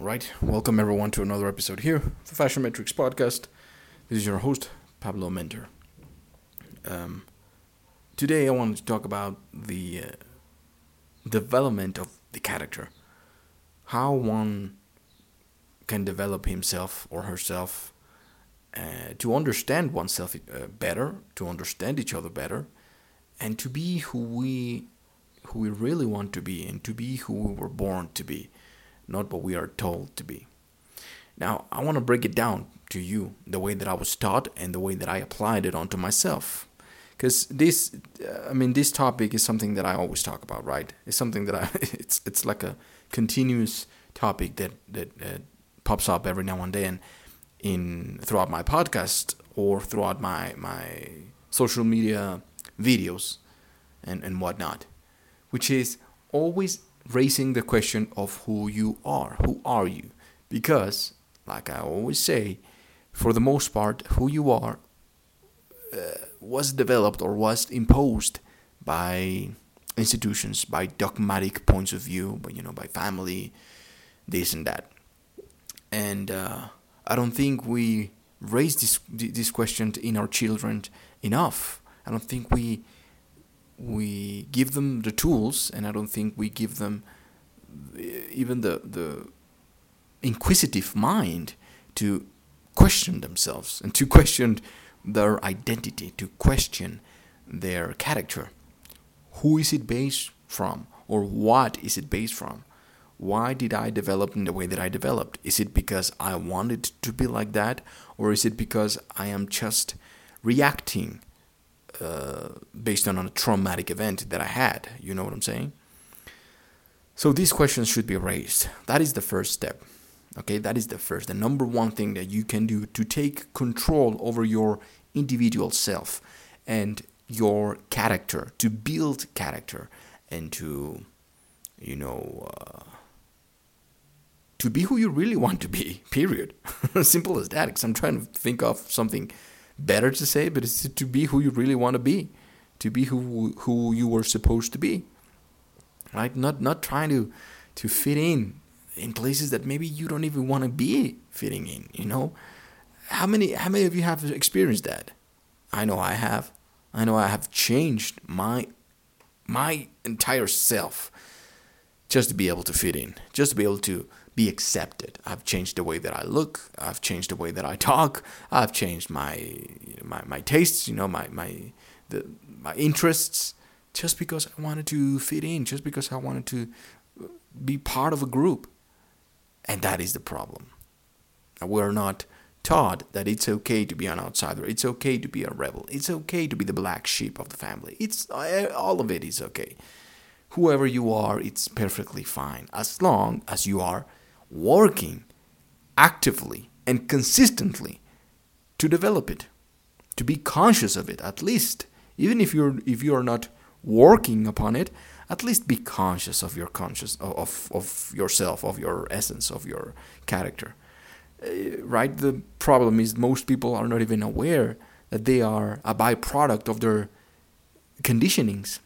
Right, welcome everyone to another episode here, the Fashion Metrics podcast. This is your host, Pablo Mentor. Um, today I wanted to talk about the uh, development of the character, how one can develop himself or herself uh, to understand oneself uh, better, to understand each other better, and to be who we who we really want to be, and to be who we were born to be not what we are told to be. Now, I want to break it down to you the way that I was taught and the way that I applied it onto myself. Because this, I mean, this topic is something that I always talk about, right? It's something that I, it's it's like a continuous topic that that uh, pops up every now and then in throughout my podcast or throughout my my social media videos and and whatnot, which is always raising the question of who you are. Who are you? Because, like I always say, for the most part, who you are uh, was developed or was imposed by institutions, by dogmatic points of view, but you know, by family, this and that. And uh, I don't think we raise this this question in our children enough. I don't think we we give them the tools, and I don't think we give them eh, even the the inquisitive mind to question themselves and to question their identity, to question their character. Who is it based from, or what is it based from? Why did I develop in the way that I developed? Is it because I wanted to be like that, or is it because I am just reacting uh, based on a traumatic event that I had. You know what I'm saying? So these questions should be raised. That is the first step. Okay, that is the first, the number one thing that you can do to take control over your individual self and your character, to build character and to, you know, uh, to be who you really want to be, period. Simple as that, because I'm trying to think of something better to say, but it's to be who you really want to be, to be who who you were supposed to be. Right? Not not trying to to fit in in places that maybe you don't even want to be fitting in, you know? How many how many of you have experienced that? I know I have. I know I have changed my my entire self just to be able to fit in, just to be able to be accepted. I've changed the way that I look. I've changed the way that I talk. I've changed my my, my tastes. You know, my my the my interests. Just because I wanted to fit in, just because I wanted to be part of a group, and that is the problem. We're not taught that it's okay to be an outsider. It's okay to be a rebel. It's okay to be the black sheep of the family. It's eh, all of it is okay. Whoever you are, it's perfectly fine as long as you are working actively and consistently to develop it, to be conscious of it at least. Even if you're if you are not working upon it, at least be conscious of your conscious of, of yourself, of your essence, of your character. Uh, right? The problem is most people are not even aware that they are a byproduct of their conditionings,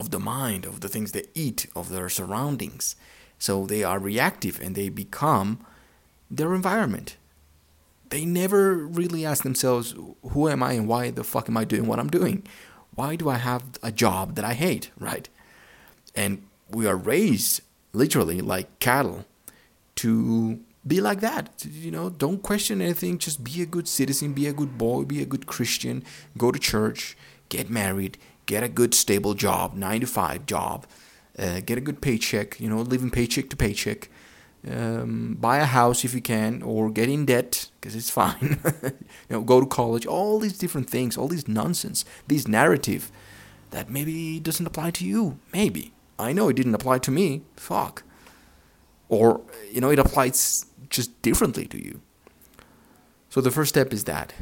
of the mind, of the things they eat, of their surroundings. So they are reactive and they become their environment. They never really ask themselves, who am I and why the fuck am I doing what I'm doing? Why do I have a job that I hate, right? And we are raised literally like cattle to be like that. You know, don't question anything. Just be a good citizen, be a good boy, be a good Christian, go to church, get married, get a good stable job, nine to five job, uh, get a good paycheck, you know, living paycheck to paycheck. Um, buy a house if you can, or get in debt because it's fine. you know, go to college. All these different things, all this nonsense, this narrative that maybe doesn't apply to you. Maybe I know it didn't apply to me. Fuck. Or you know, it applies just differently to you. So the first step is that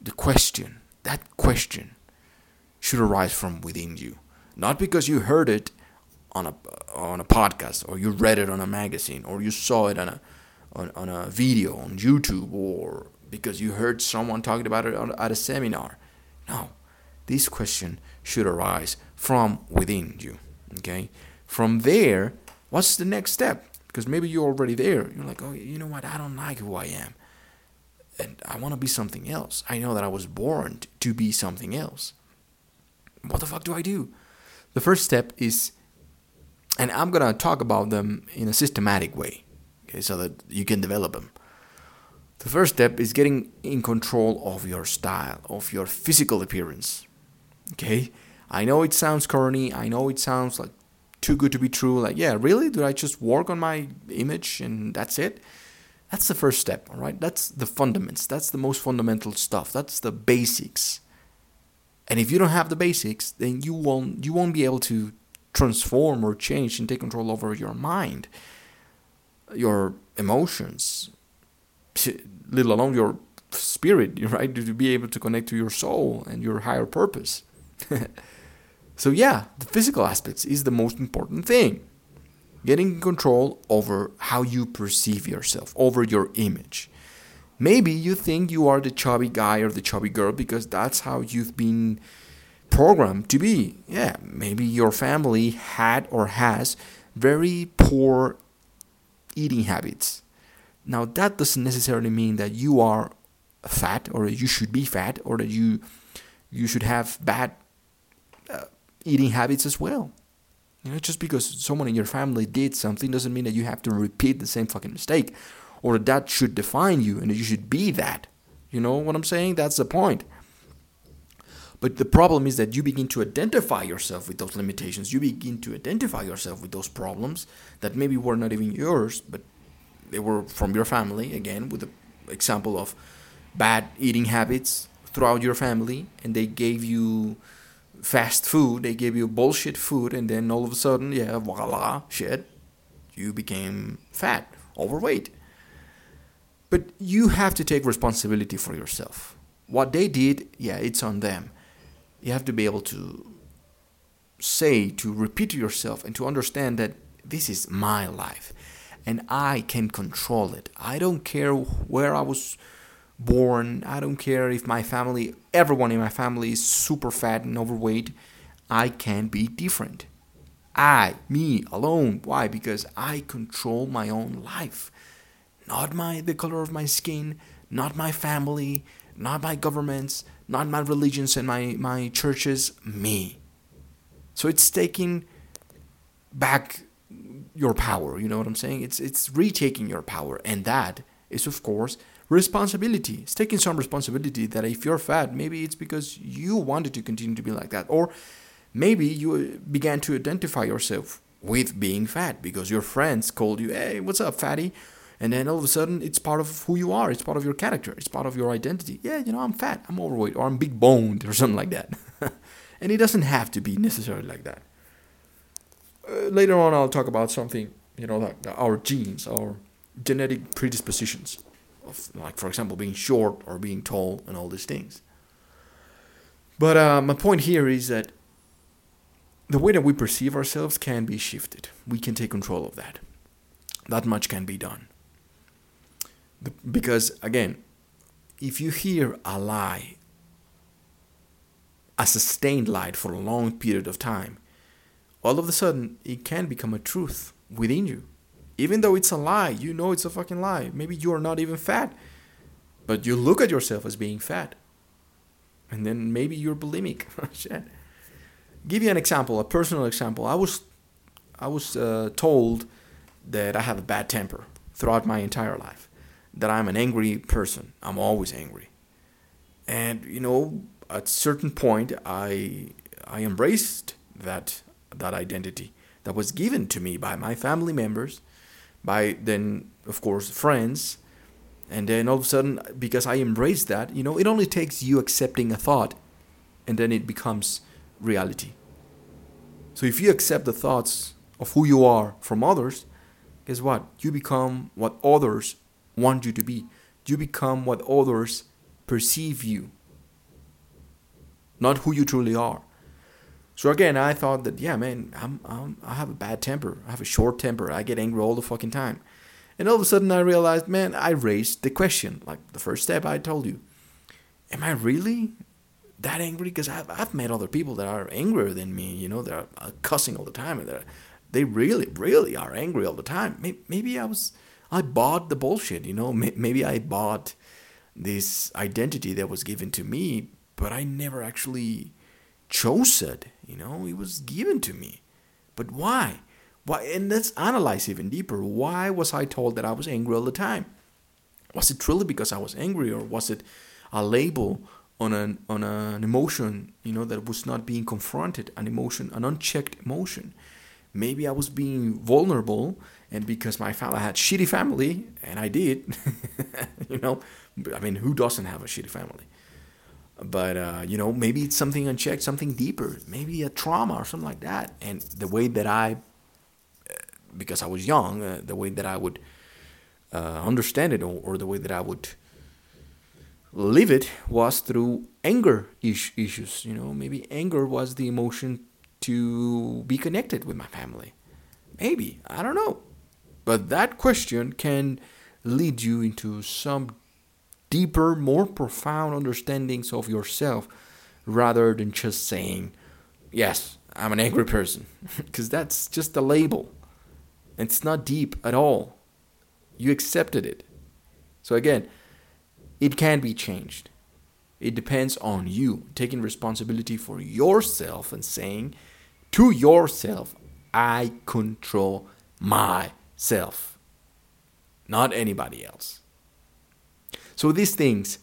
the question, that question, should arise from within you, not because you heard it on a on a podcast or you read it on a magazine or you saw it on a on, on a video on YouTube or because you heard someone talking about it at a seminar. No, this question should arise from within you. Okay, from there, what's the next step? Because maybe you're already there. You're like, oh, you know what? I don't like who I am. And I want to be something else. I know that I was born to be something else. What the fuck do I do? The first step is, and I'm going to talk about them in a systematic way, okay, so that you can develop them. The first step is getting in control of your style, of your physical appearance. Okay? I know it sounds corny. I know it sounds like too good to be true. Like, yeah, really? Do I just work on my image and that's it? That's the first step, all right? That's the fundamentals. That's the most fundamental stuff. That's the basics. And if you don't have the basics, then you won't you won't be able to transform or change and take control over your mind, your emotions, let alone your spirit, right? To be able to connect to your soul and your higher purpose. so yeah, the physical aspects is the most important thing. Getting control over how you perceive yourself, over your image. Maybe you think you are the chubby guy or the chubby girl because that's how you've been programmed to be. Yeah, maybe your family had or has very poor eating habits. Now, that doesn't necessarily mean that you are fat or you should be fat or that you you should have bad uh, eating habits as well. You know, just because someone in your family did something doesn't mean that you have to repeat the same fucking mistake or that, should define you and that you should be that. You know what I'm saying? That's the point. But the problem is that you begin to identify yourself with those limitations. You begin to identify yourself with those problems that maybe were not even yours, but they were from your family. Again, with the example of bad eating habits throughout your family, and they gave you fast food, they gave you bullshit food, and then all of a sudden, yeah, voila, shit, you became fat, overweight. But you have to take responsibility for yourself. What they did, yeah, it's on them. You have to be able to say, to repeat to yourself, and to understand that this is my life and I can control it. I don't care where I was born. I don't care if my family, everyone in my family is super fat and overweight. I can be different. I, me alone. Why? Because I control my own life. Not my the color of my skin, not my family, not my governments, not my religions and my, my churches, me. So it's taking back your power, you know what I'm saying? It's it's retaking your power and that is of course responsibility. It's taking some responsibility that if you're fat, maybe it's because you wanted to continue to be like that. Or maybe you uh, began to identify yourself with being fat because your friends called you, hey, what's up, fatty? And then all of a sudden, it's part of who you are. It's part of your character. It's part of your identity. Yeah, you know, I'm fat, I'm overweight, or I'm big boned, or something like that. and it doesn't have to be necessarily like that. Uh, later on, I'll talk about something, you know, like our genes, our genetic predispositions of like for example being short or being tall and all these things but uh, my point here is that the way that we perceive ourselves can be shifted we can take control of that that much can be done because again if you hear a lie a sustained lie for a long period of time all of a sudden it can become a truth within you even though it's a lie, you know it's a fucking lie. Maybe you are not even fat, but you look at yourself as being fat. And then maybe you're bulimic. Shit. Give you an example, a personal example. I was, I was uh, told that I have a bad temper throughout my entire life. That I'm an angry person. I'm always angry. And you know, at a certain point, I I embraced that that identity that was given to me by my family members by then of course friends and then all of a sudden because i embraced that you know it only takes you accepting a thought and then it becomes reality so if you accept the thoughts of who you are from others guess what you become what others want you to be you become what others perceive you not who you truly are so again, I thought that yeah, man, I'm, I'm I have a bad temper. I have a short temper. I get angry all the fucking time. And all of a sudden, I realized, man, I raised the question. Like the first step I told you, am I really that angry? Because I've, I've met other people that are angrier than me. You know, they're uh, cussing all the time and They really, really are angry all the time. Maybe I was, I bought the bullshit, you know. Maybe I bought this identity that was given to me, but I never actually chose it. You know, it was given to me. But why? Why? And let's analyze even deeper. Why was I told that I was angry all the time? Was it truly because I was angry, or was it a label on an on an emotion, you know, that was not being confronted, an emotion, an unchecked emotion? Maybe I was being vulnerable, and because my family had shitty family, and I did, you know, I mean, who doesn't have a shitty family? But uh, you know, maybe it's something unchecked, something deeper, maybe a trauma or something like that. And the way that I, uh, because I was young, uh, the way that I would uh, understand it, or, or, the way that I would live it, was through anger is- issues. You know, maybe anger was the emotion to be connected with my family. Maybe I don't know, but that question can lead you into some deeper, more profound understandings of yourself rather than just saying, Yes, I'm an angry person. Because that's just a label. It's not deep at all. You accepted it. So again, it can be changed. It depends on you taking responsibility for yourself and saying to yourself, I control myself, not anybody else. So these things,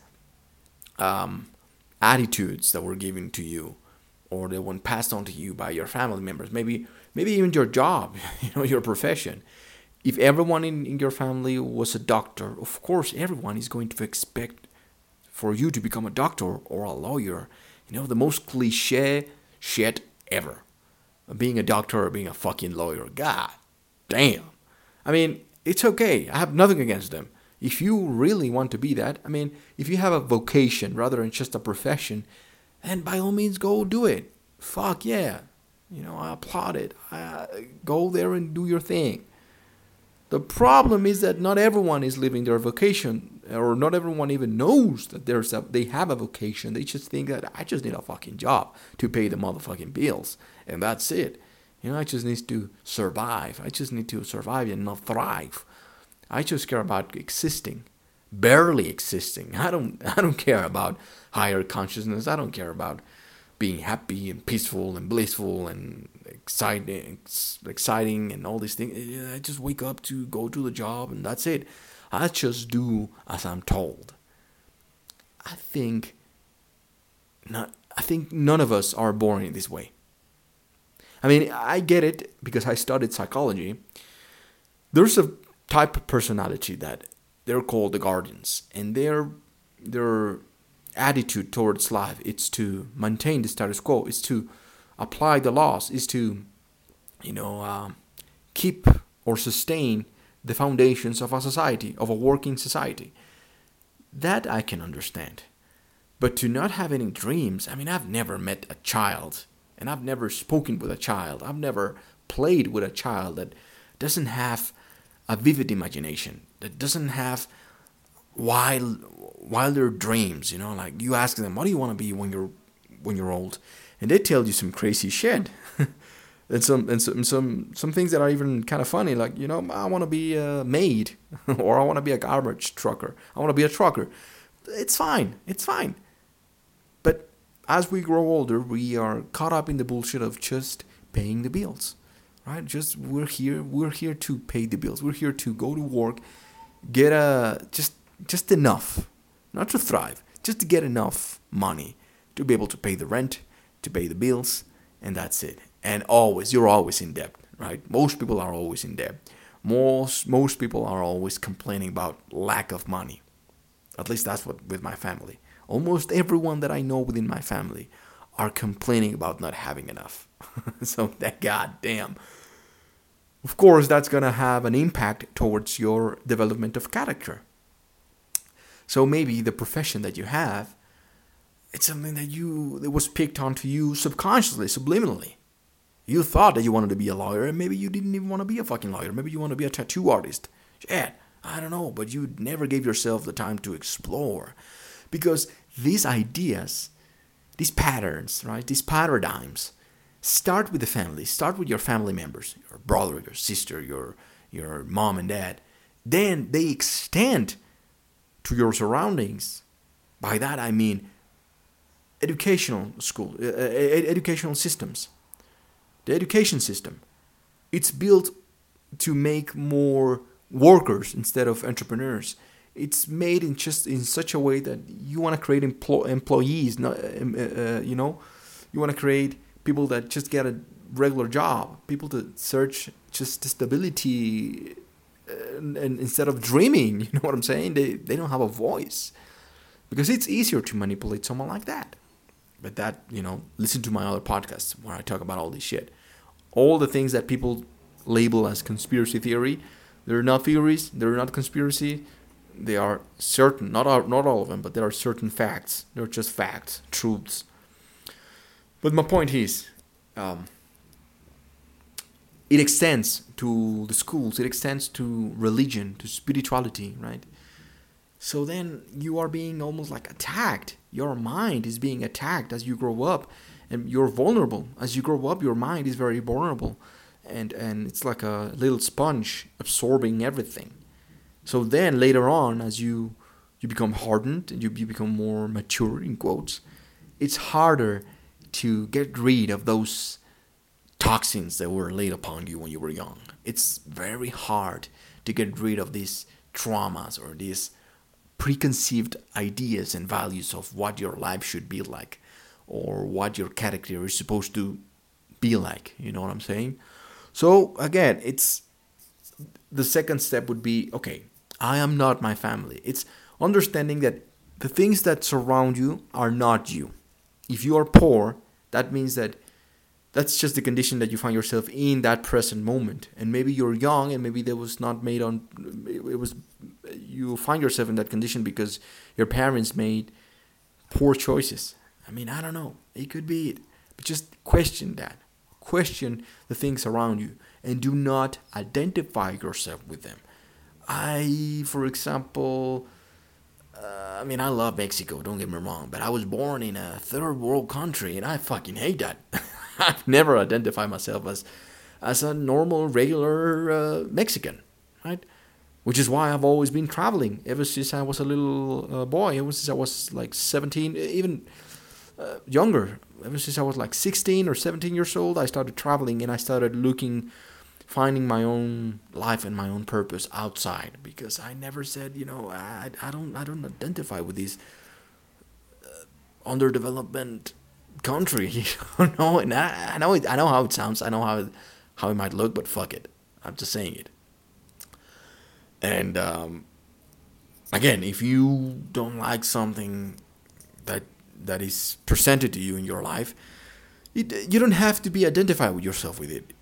um, attitudes that were given to you, or that were passed on to you by your family members, maybe maybe even your job, you know, your profession. If everyone in, in your family was a doctor, of course everyone is going to expect for you to become a doctor or a lawyer. You know, the most cliche shit ever. Being a doctor or being a fucking lawyer. God damn. I mean, it's okay. I have nothing against them if you really want to be that, I mean, if you have a vocation rather than just a profession, then by all means go do it. Fuck yeah. You know, I applaud it. I, go there and do your thing. The problem is that not everyone is living their vocation, or not everyone even knows that there's a, they have a vocation. They just think that I just need a fucking job to pay the motherfucking bills, and that's it. You know, I just need to survive. I just need to survive and not thrive. I just care about existing, barely existing. I don't I don't care about higher consciousness. I don't care about being happy and peaceful and blissful and exciting exciting and all these things. I just wake up to go to the job and that's it. I just do as I'm told. I think not I think none of us are born in this way. I mean, I get it because I studied psychology. There's a type of personality that they're called the guardians and their their attitude towards life is to maintain the status quo is to apply the laws is to you know uh, keep or sustain the foundations of a society of a working society that i can understand but to not have any dreams i mean i've never met a child and i've never spoken with a child. I've never played with a child that doesn't have a vivid imagination that doesn't have wild wilder dreams you know like you ask them what do you want to be when you're when you're old? And they tell you some crazy shit. And some and some some some things that are even kind of funny like you know i want to be a maid or i want to be a garbage trucker. I want to be a trucker. It's fine. It's fine as we grow older we are caught up in the bullshit of just paying the bills right? Just we're here. We're here to pay the bills. We're here to go to work, get a just just enough, not to thrive, just to get enough money to be able to pay the rent, to pay the bills, and that's it. And always, you're always in debt, right? Most people are always in debt. Most most people are always complaining about lack of money. At least that's what with my family. Almost everyone that I know within my family are complaining about not having enough. so that goddamn. Of course, that's gonna have an impact towards your development of character. So maybe the profession that you have, it's something that you that was picked onto you subconsciously, subliminally. You thought that you wanted to be a lawyer, and maybe you didn't even want to be a fucking lawyer. Maybe you want to be a tattoo artist. Shit, I don't know, but you never gave yourself the time to explore. Because these ideas, these patterns, right, these paradigms, start with the family. Start with your family members, your brother, your sister, your your mom and dad. Then they extend to your surroundings. By that I mean educational school, uh, educational systems. The education system, it's built to make more workers instead of entrepreneurs. It's made in just in such a way that you want to create empl- employees, not uh, uh, you know, you want to create people that just get a regular job, people to search just the stability, and, and instead of dreaming, you know what I'm saying? They they don't have a voice because it's easier to manipulate someone like that. But that you know, listen to my other podcasts where I talk about all this shit, all the things that people label as conspiracy theory. They're not theories. They're not conspiracy. They are certain, not all, not all of them, but there are certain facts. They're just facts, truths. But my point is, um, it extends to the schools. It extends to religion, to spirituality, right? So then you are being almost like attacked. Your mind is being attacked as you grow up, and you're vulnerable. As you grow up, your mind is very vulnerable and and it's like a little sponge absorbing everything. So then later on, as you you become hardened and you, you become more mature in quotes, it's harder to get rid of those toxins that were laid upon you when you were young. It's very hard to get rid of these traumas or these preconceived ideas and values of what your life should be like or what your character is supposed to be like. You know what I'm saying? So again, it's the second step would be okay, I am not my family. It's understanding that the things that surround you are not you. If you are poor, that means that that's just the condition that you find yourself in that present moment. And maybe you're young and maybe that was not made on it was you find yourself in that condition because your parents made poor choices. I mean, I don't know. It could be it. But just question that. Question the things around you and do not identify yourself with them. I, for example, uh, I mean, I love Mexico, don't get me wrong, but I was born in a third world country and I fucking hate that. I've never identified myself as as a normal, regular uh, Mexican, right? Which is why I've always been traveling ever since I was a little uh, boy, ever since I was like 17, even uh, younger ever since I was like 16 or 17 years old, I started traveling and I started looking, finding my own life and my own purpose outside because I never said, you know, I, I don't I don't identify with these uh, underdevelopment country, you know. And I, I know it, I know how it sounds, I know how how it might look, but fuck it, I'm just saying it. And um, again, if you don't like something that that is presented to you in your life, it, you don't have to be identified with yourself with it.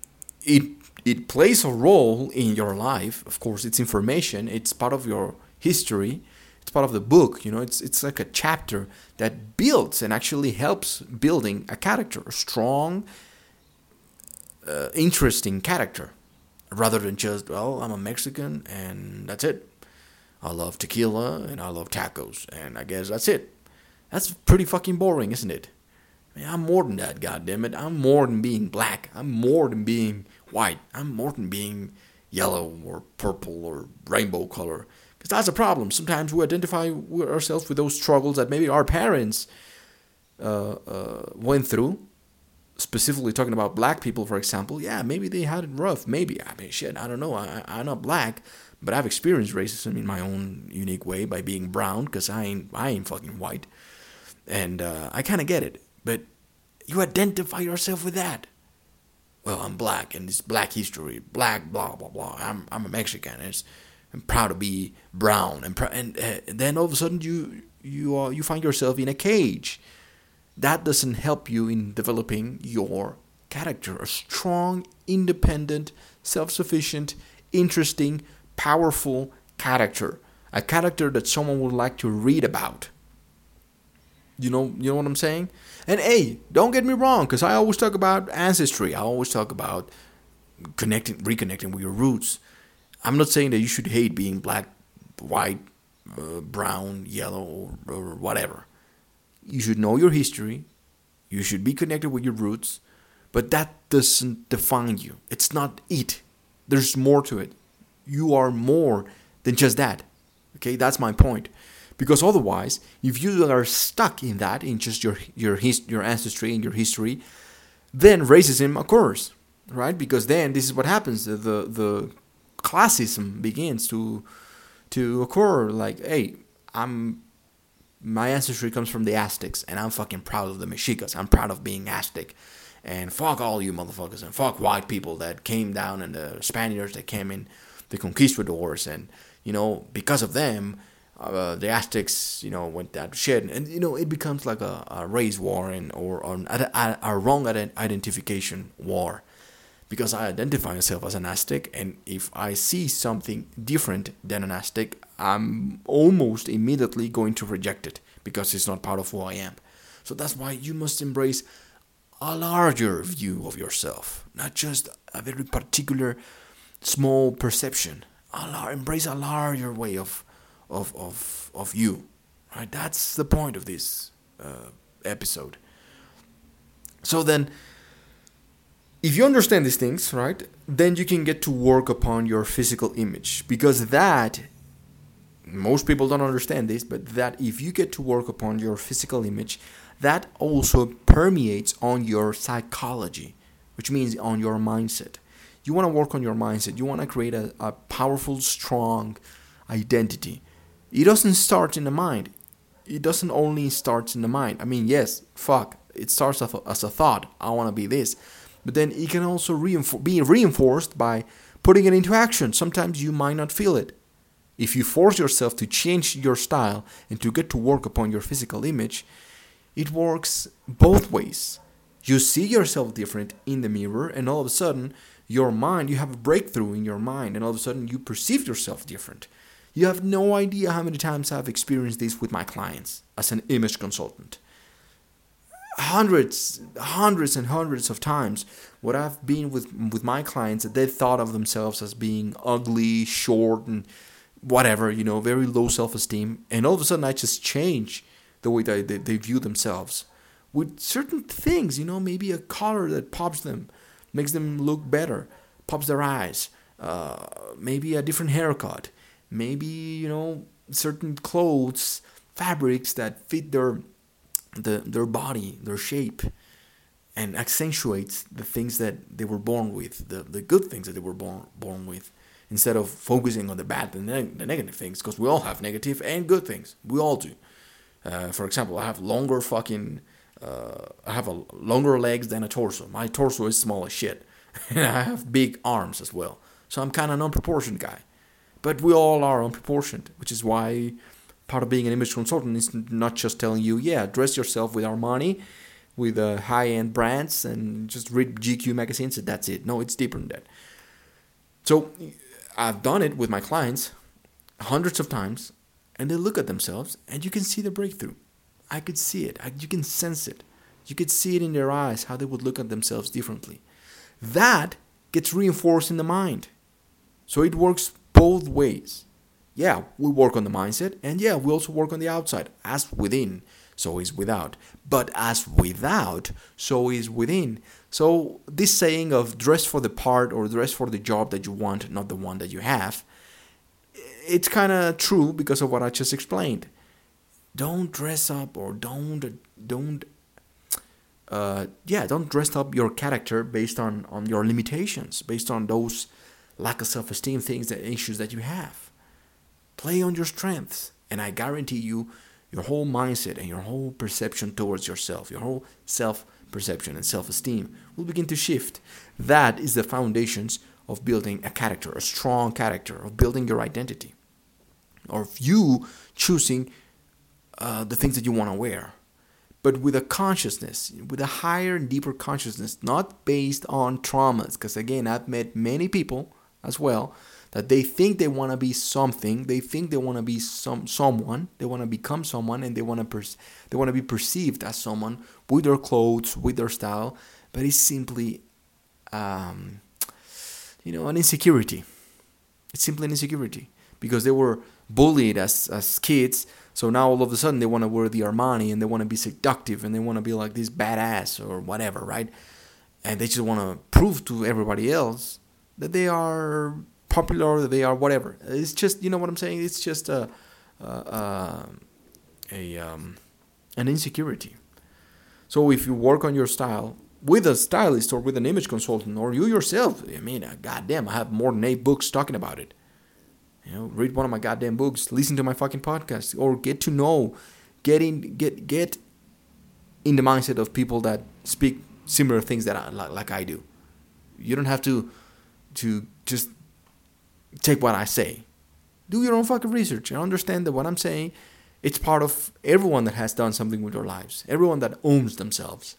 It it plays a role in your life. Of course, it's information. It's part of your history. It's part of the book. You know, it's it's like a chapter that builds and actually helps building a character, a strong, uh, interesting character, rather than just well, I'm a Mexican and that's it. I love tequila and I love tacos and I guess that's it. That's pretty fucking boring, isn't it? I mean, I'm more than that, goddammit. I'm more than being black. I'm more than being white. I'm more than being yellow or purple or rainbow color. Because that's a problem. Sometimes we identify ourselves with those struggles that maybe our parents uh, uh, went through. Specifically talking about black people, for example. Yeah, maybe they had it rough. Maybe. I mean, shit, I don't know. I, I'm not black, but I've experienced racism in my own unique way by being brown, because I ain't, I ain't fucking white. And uh, I kind of get it. But you identify yourself with that. Well, I'm black and it's black history, black, blah, blah, blah. I'm, I'm a Mexican. It's, I'm proud to be brown. And, pr- and, uh, then all of a sudden you, you, uh, you find yourself in a cage. That doesn't help you in developing your character. A strong, independent, self sufficient, interesting, powerful character. A character that someone would like to read about. You know, you know what I'm saying? And hey, don't get me wrong, because I always talk about ancestry. I always talk about connecting, reconnecting with your roots. I'm not saying that you should hate being black, white, uh, brown, yellow, or, or whatever. You should know your history. You should be connected with your roots, But that doesn't define you. It's not it. There's more to it. You are more than just that. Okay, that's my point. Because otherwise, if you are stuck in that, in just your your his, your ancestry and your history, then racism occurs, right? Because then this is what happens: the the, classism begins to to occur. Like, hey, I'm my ancestry comes from the Aztecs, and I'm fucking proud of the Mexicas. I'm proud of being Aztec. And fuck all you motherfuckers, and fuck white people that came down, and the Spaniards that came in, the conquistadors, and you know, because of them, uh, the Aztecs, you know, went that shit, and you know, it becomes like a, a race war and or, or a, a, wrong identification war, because I identify myself as an Aztec, and if I see something different than an Aztec, I'm almost immediately going to reject it because it's not part of who I am. So that's why you must embrace a larger view of yourself, not just a very particular small perception. A embrace a larger way of, of, of, of you. Right? That's the point of this uh, episode. So then, if you understand these things, right, then you can get to work upon your physical image because that most people don't understand this, but that if you get to work upon your physical image, that also permeates on your psychology, which means on your mindset. You want to work on your mindset. You want to create a, a powerful, strong identity. It doesn't start in the mind. It doesn't only start in the mind. I mean, yes, fuck, it starts as a, thought. I want to be this. But then it can also reinfor- be reinforced by putting it into action. Sometimes you might not feel it if you force yourself to change your style and to get to work upon your physical image, it works both ways. You see yourself different in the mirror, and all of a sudden, your mind, you have a breakthrough in your mind, and all of a sudden, you perceive yourself different. You have no idea how many times I've experienced this with my clients as an image consultant. Hundreds, hundreds, and hundreds of times, what I've been with with my clients that they thought of themselves as being ugly, short, and whatever, you know, very low self esteem. And all of a sudden, I just change the way that they, they view themselves with certain things, you know, maybe a color that pops them, makes them look better, pops their eyes, uh, maybe a different haircut, maybe, you know, certain clothes, fabrics that fit their the, their body, their shape, and accentuates the things that they were born with, the, the good things that they were born born with instead of focusing on the bad and the negative things because we all have negative and good things. We all do. Uh, for example i have longer fucking uh, i have a longer legs than a torso. My torso is small as shit. And i have big arms as well. So i'm kind of non-proportioned guy but we all are unproportioned which is why part of being an image consultant is not just telling you yeah dress yourself with armani with uh, high-end brands and just read gq magazines and that's it no it's deeper than that so I've done it with my clients hundreds of times, and they look at themselves, and you can see the breakthrough. I could see it. I, you can sense it. You could see it in their eyes how they would look at themselves differently. That gets reinforced in the mind. So it works both ways. Yeah, we work on the mindset, and yeah, we also work on the outside, as within, so is without. But as without, so is within. So this saying of dress for the part or dress for the job that you want, not the one that you have, it's kind of true because of what I just explained. Don't dress up or don't don't uh, yeah, don't dress up your character based on, on your limitations, based on those lack of self esteem things, that issues that you have. Play on your strengths, and I guarantee you, your whole mindset and your whole perception towards yourself, your whole self perception and self esteem will begin to shift. That is the foundations of building a character, a strong character, of building your identity, or of you choosing uh, the things that you want to wear. But with a consciousness, with a higher and deeper consciousness, not based on traumas. Because again, I've met many people as well that they think they want to be something they think they want to be some someone they want to become someone and they want to per- they want to be perceived as someone with their clothes with their style but it's simply um, you know an insecurity. It's simply an insecurity because they were bullied as as kids so now all of a sudden they want to wear the Armani and they want to be seductive and they want to be like this badass or whatever right? And they just want to prove to everybody else that they are popular, that they are whatever. It's just, you know what I'm saying? It's just a, a, a um, an insecurity. So if you work on your style with a stylist or with an image consultant or you yourself, I mean, uh, goddamn, I have more than eight books talking about it. You know, read one of my goddamn books, listen to my fucking podcast, or get to know, get in, get get in the mindset of people that speak similar things that I, like, like I do. You don't have to to just take what I say. Do your own fucking research and understand that what I'm saying, it's part of everyone that has done something with their lives. Everyone that owns themselves.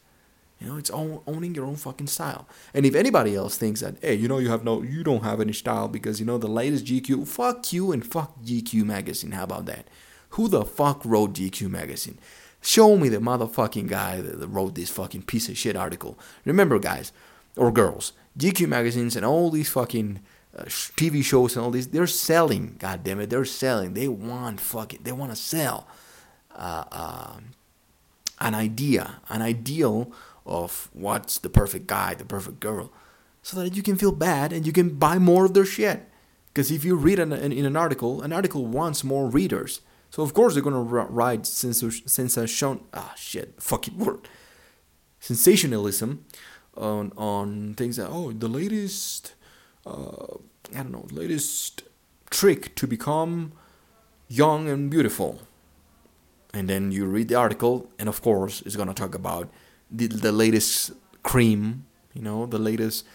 You know, it's own, owning your own fucking style. And if anybody else thinks that, hey, you know, you have no, you don't have any style because you know the latest GQ, fuck you and fuck GQ magazine. How about that? Who the fuck wrote GQ magazine? Show me the motherfucking guy that wrote this fucking piece of shit article. Remember, guys or girls, GQ magazines and all these fucking uh, TV shows and all these, they're selling. God damn it, they're selling. They want fucking, they want to sell uh, uh, an idea, an ideal of what's the perfect guy, the perfect girl, so that you can feel bad and you can buy more of their shit. Because if you read an, an, in an article, an article wants more readers. So of course they're gonna write sensation. Ah shit, fucking word. Sensationalism on on things that oh the latest, uh, I don't know, latest trick to become young and beautiful. And then you read the article, and of course it's gonna talk about the, the latest cream, you know, the latest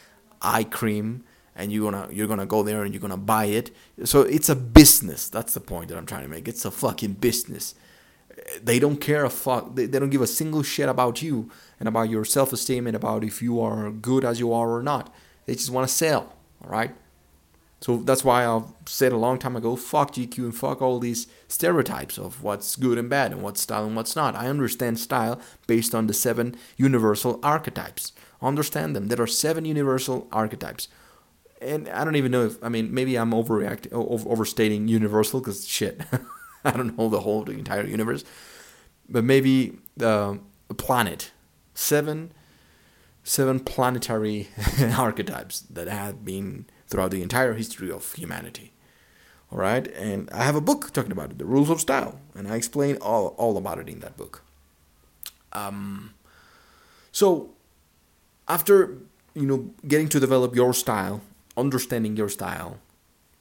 eye cream, and you're gonna you're gonna go there and you're gonna buy it. So it's a business. That's the point that I'm trying to make. It's a fucking business. They don't care a fuck. They, they don't give a single shit about you and about your self-esteem and about if you are good as you are or not. They just want to sell. All right. So that's why I've said a long time ago, fuck GQ and fuck all these stereotypes of what's good and bad and what's style and what's not. I understand style based on the seven universal archetypes. Understand them. There are seven universal archetypes. And I don't even know if, I mean, maybe I'm overreacting, overstating universal because shit, I don't know the whole, the entire universe. But maybe uh, planet. Seven, seven planetary archetypes that have been throughout the entire history of humanity. All right, and I have a book talking about it, The Rules of Style, and I explain all, all about it in that book. Um, so, after you know getting to develop your style, understanding your style,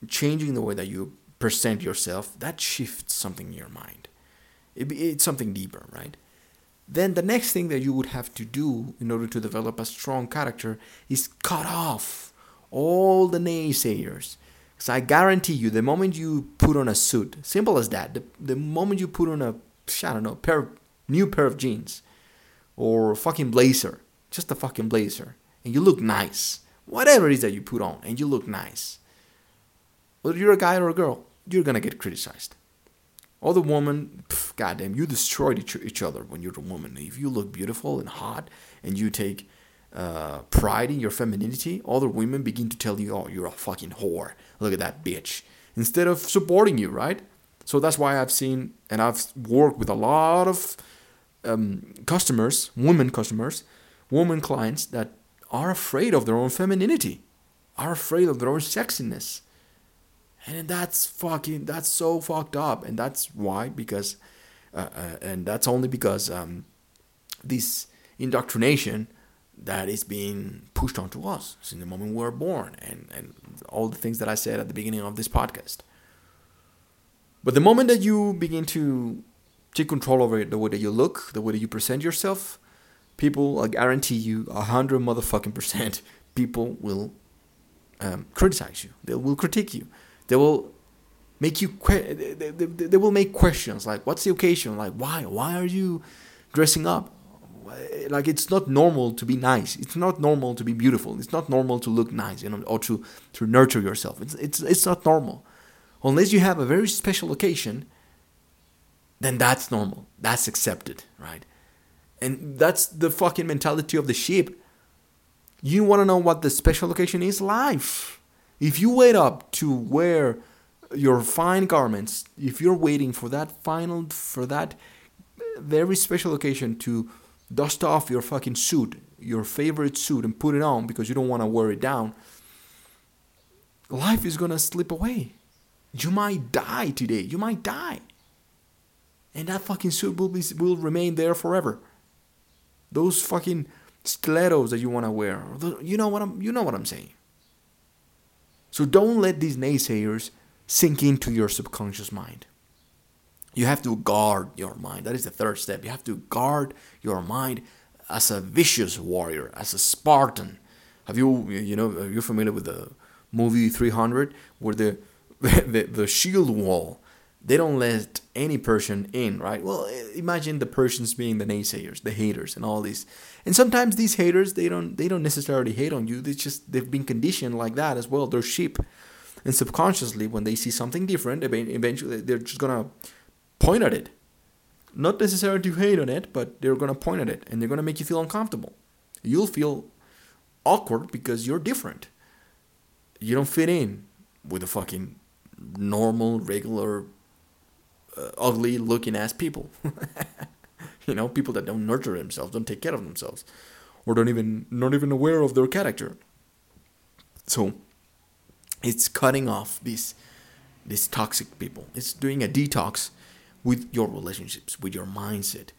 changing the way that you present yourself, that shifts something in your mind. It, it's something deeper, right? Then the next thing that you would have to do in order to develop a strong character is cut off all the naysayers. Because I guarantee you, the moment you put on a suit, simple as that, the, the moment you put on a, I don't know, pair, new pair of jeans, or fucking blazer, just a fucking blazer, and you look nice, whatever it is that you put on, and you look nice, whether you're a guy or a girl, you're gonna get criticized. Other woman, pff, goddamn, you destroyed each, each other when you're a woman. If you look beautiful and hot, and you take uh, pride in your femininity, other women begin to tell you, oh, you're a fucking whore. Look at that bitch. Instead of supporting you, right? So that's why I've seen and I've worked with a lot of um, customers, women customers, women clients that are afraid of their own femininity, are afraid of their own sexiness. And that's fucking, that's so fucked up. And that's why, because, uh, uh, and that's only because um, this indoctrination that is being pushed onto us since the moment we were born and, and all the things that I said at the beginning of this podcast. But the moment that you begin to take control over it, the way that you look, the way that you present yourself, people, I guarantee you, a hundred motherfucking percent, people will um, criticize you. They will critique you. They will make you. Que- they, they, they will make questions like, "What's the occasion? Like, why? Why are you dressing up? like it's not normal to be nice. It's not normal to be beautiful. It's not normal to look nice, you know, or to to nurture yourself. It's it's it's not normal, unless you have a very special occasion. Then that's normal. That's accepted, right? And that's the fucking mentality of the sheep. You want to know what the special occasion is? Life. If you wait up to wear your fine garments, if you're waiting for that final, for that very special occasion to dust off your fucking suit, your favorite suit and put it on because you don't want to wear it down, life is gonna slip away. You might die today. You might die. And that fucking suit will be will remain there forever. Those fucking stilettos that you want to wear. You know what I'm you know what I'm saying. So don't let these naysayers sink into your subconscious mind. You have to guard your mind. That is the third step. You have to guard your mind as a vicious warrior, as a Spartan. Have you you know are you familiar with the movie 300 where the the, the shield wall they don't let any person in, right? Well, imagine the persons being the naysayers, the haters, and all these. And sometimes these haters, they don't they don't necessarily hate on you. They just they've been conditioned like that as well. They're sheep, and subconsciously, when they see something different, eventually they're just gonna point at it. Not necessarily to hate on it, but they're gonna point at it, and they're gonna make you feel uncomfortable. You'll feel awkward because you're different. You don't fit in with the fucking normal, regular uh, ugly looking ass people. you know, people that don't nurture themselves, don't take care of themselves, or don't even not even aware of their character. So it's cutting off these these toxic people. It's doing a detox with your relationships, with your mindset.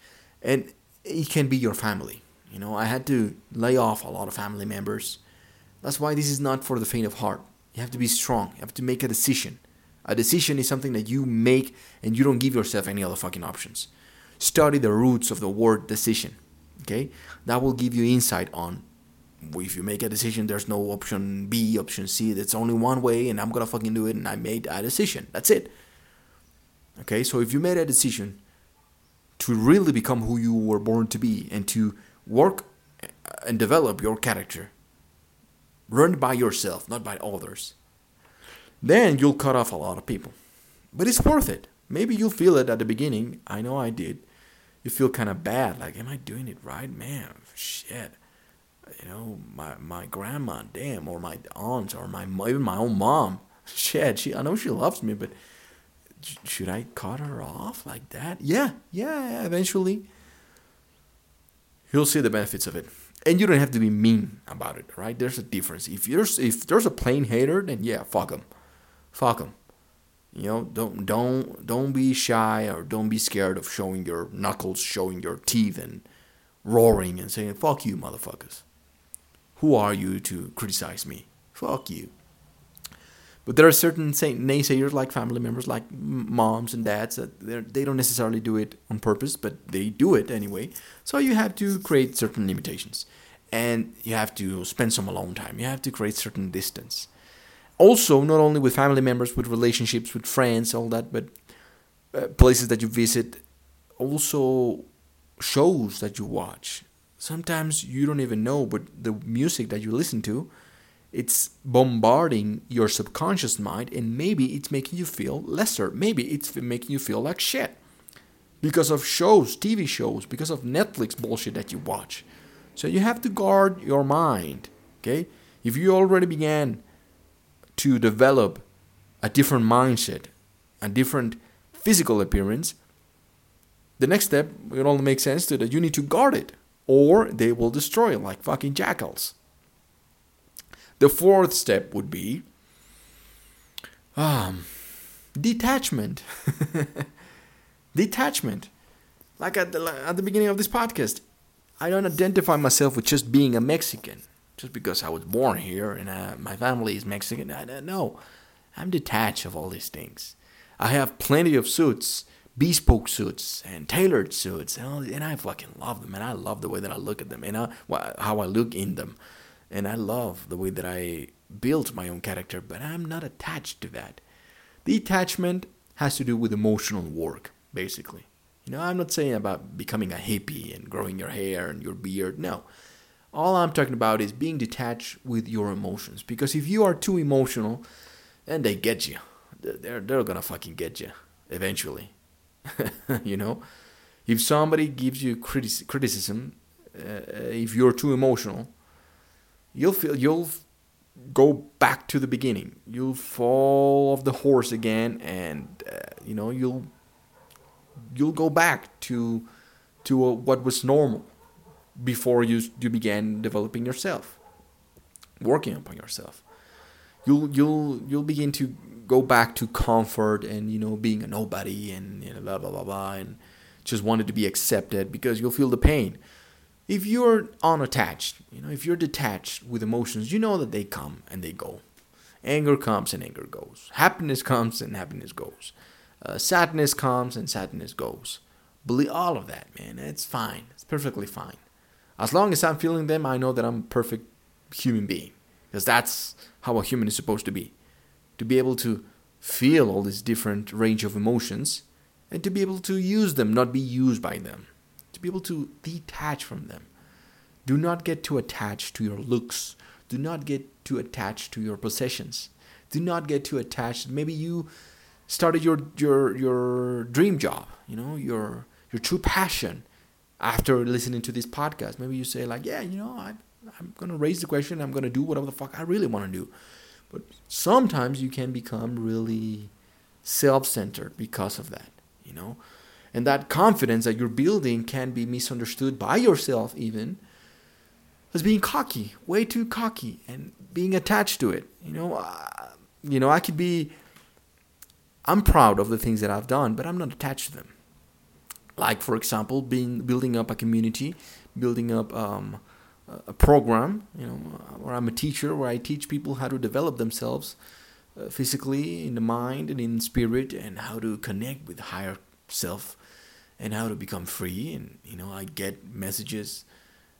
And it can be your family. You know, I had to lay off a lot of family members. That's why this is not for the faint of heart. You have to be strong. You have to make a decision. A decision is something that you make and you don't give yourself any other fucking options. Study the roots of the word decision. Okay? That will give you insight on if you make a decision, there's no option B, option C. There's only one way, and I'm gonna fucking do it, and I made a decision. That's it. Okay, so if you made a decision to really become who you were born to be and to work and develop your character, run by yourself, not by others, then you'll cut off a lot of people. But it's worth it. Maybe you'll feel it at the beginning. I know I did. You feel kind of bad, like, am I doing it right? Man, shit. You know, my, my grandma, damn, or my aunt, or my even my own mom. Shit, she I know she loves me, but should I cut her off like that? Yeah, yeah, yeah eventually. You'll see the benefits of it and you don't have to be mean about it, right? There's a difference. If there's if there's a plain hater, then yeah, fuck them fuck them. You know, don't don't don't be shy or don't be scared of showing your knuckles, showing your teeth, and roaring and saying "fuck you, motherfuckers." Who are you to criticize me? Fuck you. But there are certain say, naysayers, like family members, like moms and dads, that they don't necessarily do it on purpose, but they do it anyway. So you have to create certain limitations, and you have to spend some alone time. You have to create certain distance also not only with family members with relationships with friends all that but uh, places that you visit also shows that you watch. Sometimes you don't even know but the music that you listen to it's bombarding your subconscious mind and maybe it's making you feel lesser. Maybe it's making you feel like shit. Because of shows tv shows because of netflix bullshit that you watch. So you have to guard your mind okay? If you already began to develop a different mindset, a different physical appearance, the next step, it only makes sense to that you need to guard it, or they will destroy it like fucking jackals. The fourth step would be um, detachment. detachment. Like at the, at the beginning of this podcast, I don't identify myself with just being a Mexican just because I was born here and uh, my family is Mexican. I don't know. I'm detached of all these things. I have plenty of suits, bespoke suits and tailored suits, and, all, and I fucking love them. And I love the way that I look at them and I, how I look in them. And I love the way that I build my own character, but I'm not attached to that. The attachment has to do with emotional work, basically. You know, I'm not saying about becoming a hippie and growing your hair and your beard. No. All I'm talking about is being detached with your emotions. Because if you are too emotional, then they get you. They're, they're gonna fucking get you eventually. you know? If somebody gives you criti- criticism, uh, if you're too emotional, you'll feel you'll go back to the beginning. You'll fall off the horse again, and uh, you know you'll you'll go back to to uh, what was normal before you you began developing yourself, working upon yourself. You'll you'll you'll begin to go back to comfort and you know being a nobody and you know, blah blah blah blah and just wanted to be accepted because you'll feel the pain. If you're unattached, you know, if you're detached with emotions, you know that they come and they go. Anger comes and anger goes. Happiness comes and happiness goes. Uh, sadness comes and sadness goes. Believe all of that, man. It's fine. It's perfectly fine. As long as I'm feeling them, I know that I'm a perfect human being. Because that's how a human is supposed to be. To be able to feel all this different range of emotions and to be able to use them, not be used by them. To be able to detach from them. Do not get too attached to your looks. Do not get too attached to your possessions. Do not get too attached. Maybe you started your your your dream job, you know, your your true passion after listening to this podcast. Maybe you say like, yeah, you know, I I'm gonna raise the question. I'm gonna do whatever the fuck I really want to do. But sometimes you can become really self-centered because of that, you know. And that confidence that you're building can be misunderstood by yourself even as being cocky, way too cocky, and being attached to it. You know, uh, you know, I could be. I'm proud of the things that I've done, but I'm not attached to them. Like, for example, being building up a community, building up um, a program. You know, where I'm a teacher, where I teach people how to develop themselves uh, physically, in the mind, and in spirit, and how to connect with higher self, and how to become free. And you know, I get messages,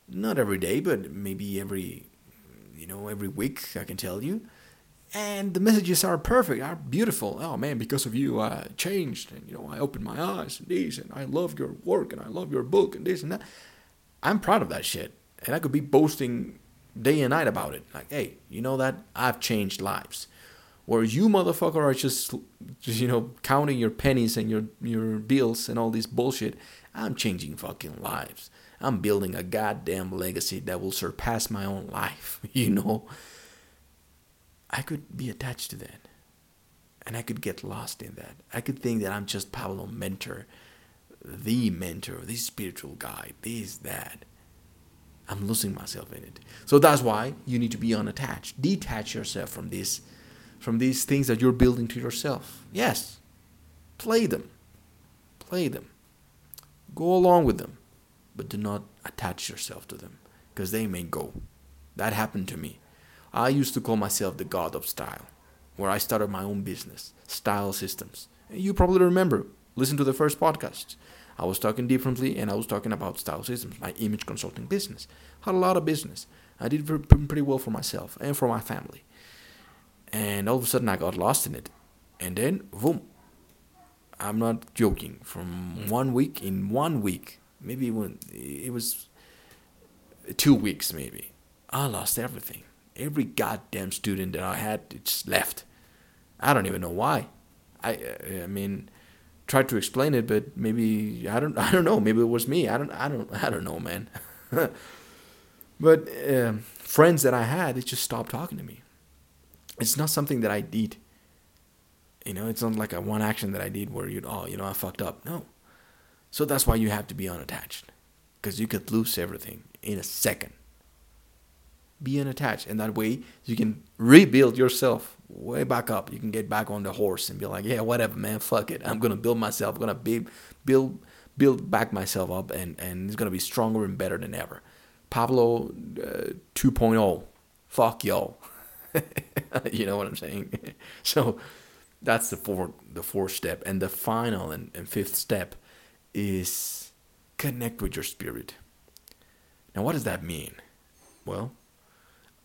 not every day, but maybe every, you know, every week. I can tell you. And the messages are perfect, are beautiful. Oh man, because of you, I changed, and you know, I opened my eyes and this, and I love your work, and I love your book, and this and that. I'm proud of that shit and I could be boasting day and night about it. Like, hey, you know that I've changed lives. Whereas you motherfucker are just, just you know, counting your pennies and your your bills and all this bullshit. I'm changing fucking lives. I'm building a goddamn legacy that will surpass my own life. You know. I could be attached to that. And I could get lost in that. I could think that I'm just Pablo mentor, the mentor, the spiritual guide, this, that. I'm losing myself in it. So that's why you need to be unattached. Detach yourself from this, from these things that you're building to yourself. Yes, play them, play them, go along with them, but do not attach yourself to them because they may go. That happened to me. I used to call myself the god of style, where I started my own business, Style Systems. You probably remember. Listen to the first podcast. I was talking differently and I was talking about style systems, my image consulting business. Had a lot of business. I did pretty well for myself and for my family. And all of a sudden I got lost in it. And then, boom. I'm not joking. From hmm. one week, in one week, maybe when it was two weeks, maybe, I lost everything. Every goddamn student that I had just left. I don't even know why. I, I mean, tried to explain it, but maybe I don't I don't know. Maybe it was me. I don't I don't I don't know, man. but uh, friends that I had, they just stopped talking to me. It's not something that I did. You know, it's not like a one action that I did where you'd oh you know I fucked up. No. So that's why you have to be unattached, because you could lose everything in a second. Be unattached, and that way you can rebuild yourself way back up. You can get back on the horse and be like, yeah, whatever, man, fuck it. I'm gonna build myself. I'm gonna be, build build back myself up, and and it's gonna be stronger and better than ever. Pablo uh, 2.0, fuck y'all. you know what I'm saying? so that's the fourth the fourth step, and the final and, and fifth step is connect with your spirit. Now, what does that mean? Well,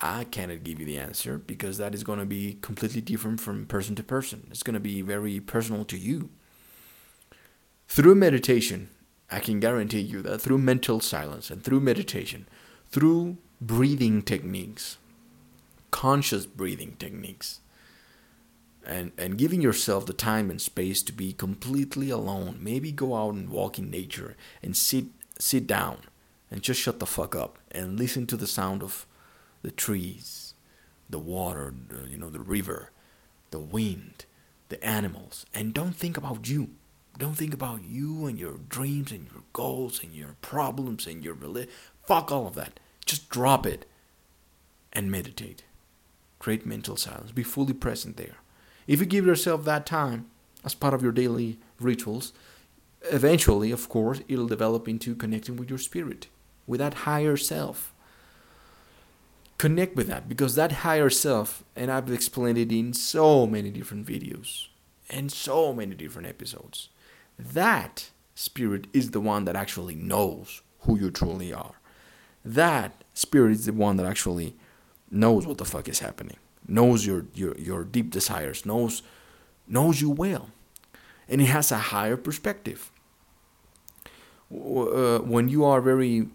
I cannot give you the answer because that is going to be completely different from person to person. It's going to be very personal to you. Through meditation, I can guarantee you that through mental silence and through meditation, through breathing techniques, conscious breathing techniques, and, and giving yourself the time and space to be completely alone, maybe go out and walk in nature and sit sit down and just shut the fuck up and listen to the sound of the trees, the water, the, you know, the river, the wind, the animals, and don't think about you. Don't think about you and your dreams and your goals and your problems and your religion. Fuck all of that. Just drop it and meditate. Create mental silence. Be fully present there. If you give yourself that time as part of your daily rituals, eventually, of course, it'll develop into connecting with your spirit, with that higher self. Connect with that because that higher self, and I've explained it in so many different videos and so many different episodes, that spirit is the one that actually knows who you truly are. That spirit is the one that actually knows what the fuck is happening, knows your your, your deep desires, knows knows you well, and it has a higher perspective. Uh, when you are very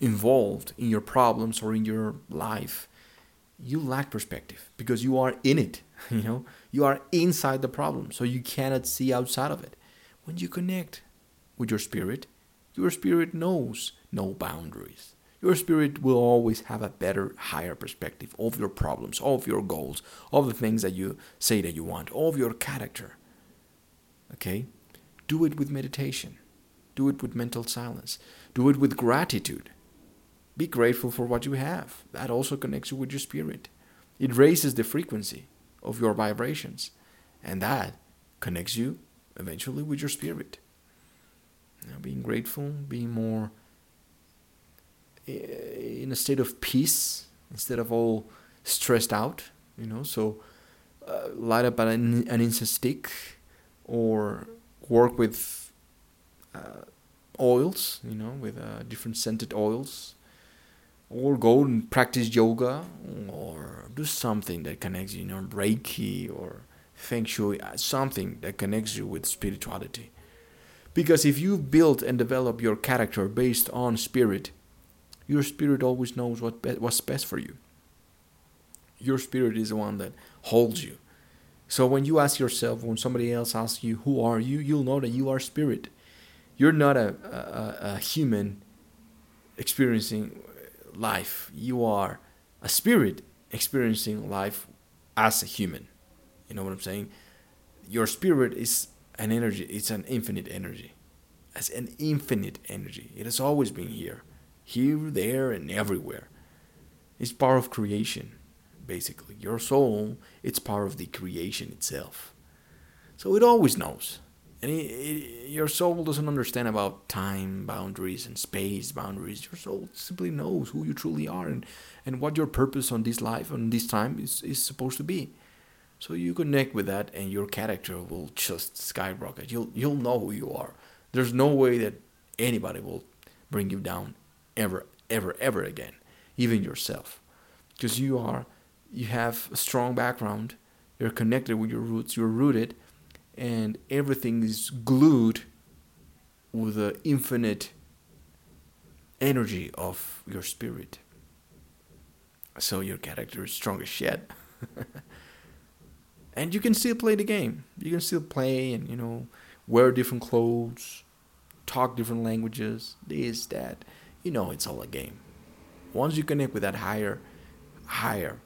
involved in your problems or in your life, you lack perspective because you are in it. You know, you are inside the problem, so you cannot see outside of it. When you connect with your spirit, your spirit knows no boundaries. Your spirit will always have a better, higher perspective of your problems, of your goals, of the things that you say that you want, of your character. Okay? Do it with meditation. Do it with mental silence. Do it with gratitude. Be grateful for what you have. That also connects you with your spirit. It raises the frequency of your vibrations, and that connects you eventually with your spirit. Now, being grateful, being more eh, in a state of peace instead of all stressed out, you know. So, uh, light up an, an incense stick or work with uh, oils, you know, with uh, different scented oils or go and practice yoga or do something that connects you, know, Reiki or Feng Shui, uh, something that connects you with spirituality. Because if you build and develop your character based on spirit, your spirit always knows what be- what's best for you. Your spirit is the one that holds you. So when you ask yourself, when somebody else asks you, "Who are you?" you'll know that you are spirit. You're not a, a, a human experiencing life. You are a spirit experiencing life as a human. You know what I'm saying? Your spirit is an energy, it's an infinite energy. It's an infinite energy. It has always been here, here, there, and everywhere. It's part of creation, basically. Your soul, it's part of the creation itself. So it always knows. And it, it, your soul doesn't understand about time boundaries and space boundaries. Your soul simply knows who you truly are and, and what your purpose on this life, on this time, is, is supposed to be. So you connect with that, and your character will just skyrocket. You'll you'll know who you are. There's no way that anybody will bring you down ever, ever, ever again, even yourself, because you are you have a strong background. You're connected with your roots. You're rooted, and everything is glued with the infinite energy of your spirit. So your character is strong as shit. and you can still play the game. You can still play and you know wear different clothes, talk different languages, this that. You know it's all a game. Once you connect with that higher, higher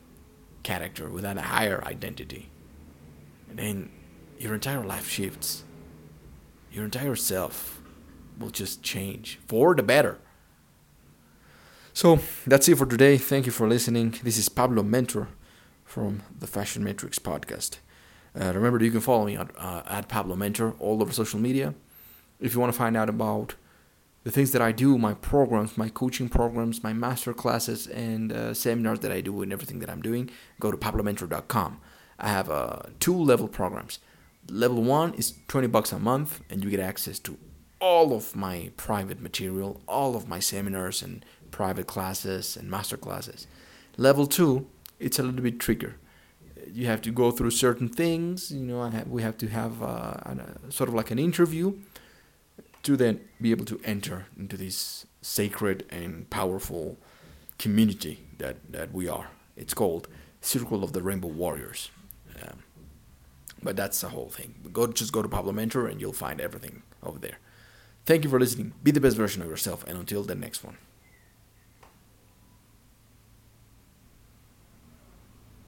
character, with that higher identity, then your entire life shifts. Your entire self will just change for the better. So that's it for today. Thank you for listening. This is Pablo Mentor from the Fashion Matrix podcast. Uh, remember, you can follow me at, uh, at Pablo Mentor all over social media. If you want to find out about the things that I do, my programs, my coaching programs, my master classes, and uh, seminars that I do, and everything that I'm doing, go to pablomentor.com. I have uh, two level programs. Level one is 20 bucks a month, and you get access to all of my private material, all of my seminars and private classes and master classes. Level two it's a little bit trickier. You have to go through certain things. You know, have, we have to have uh, a, sort of like an interview to then be able to enter into this sacred and powerful community that, that we are. It's called Circle of the Rainbow Warriors. But that's the whole thing. Go just go to Pablo Mentor and you'll find everything over there. Thank you for listening. Be the best version of yourself, and until the next one.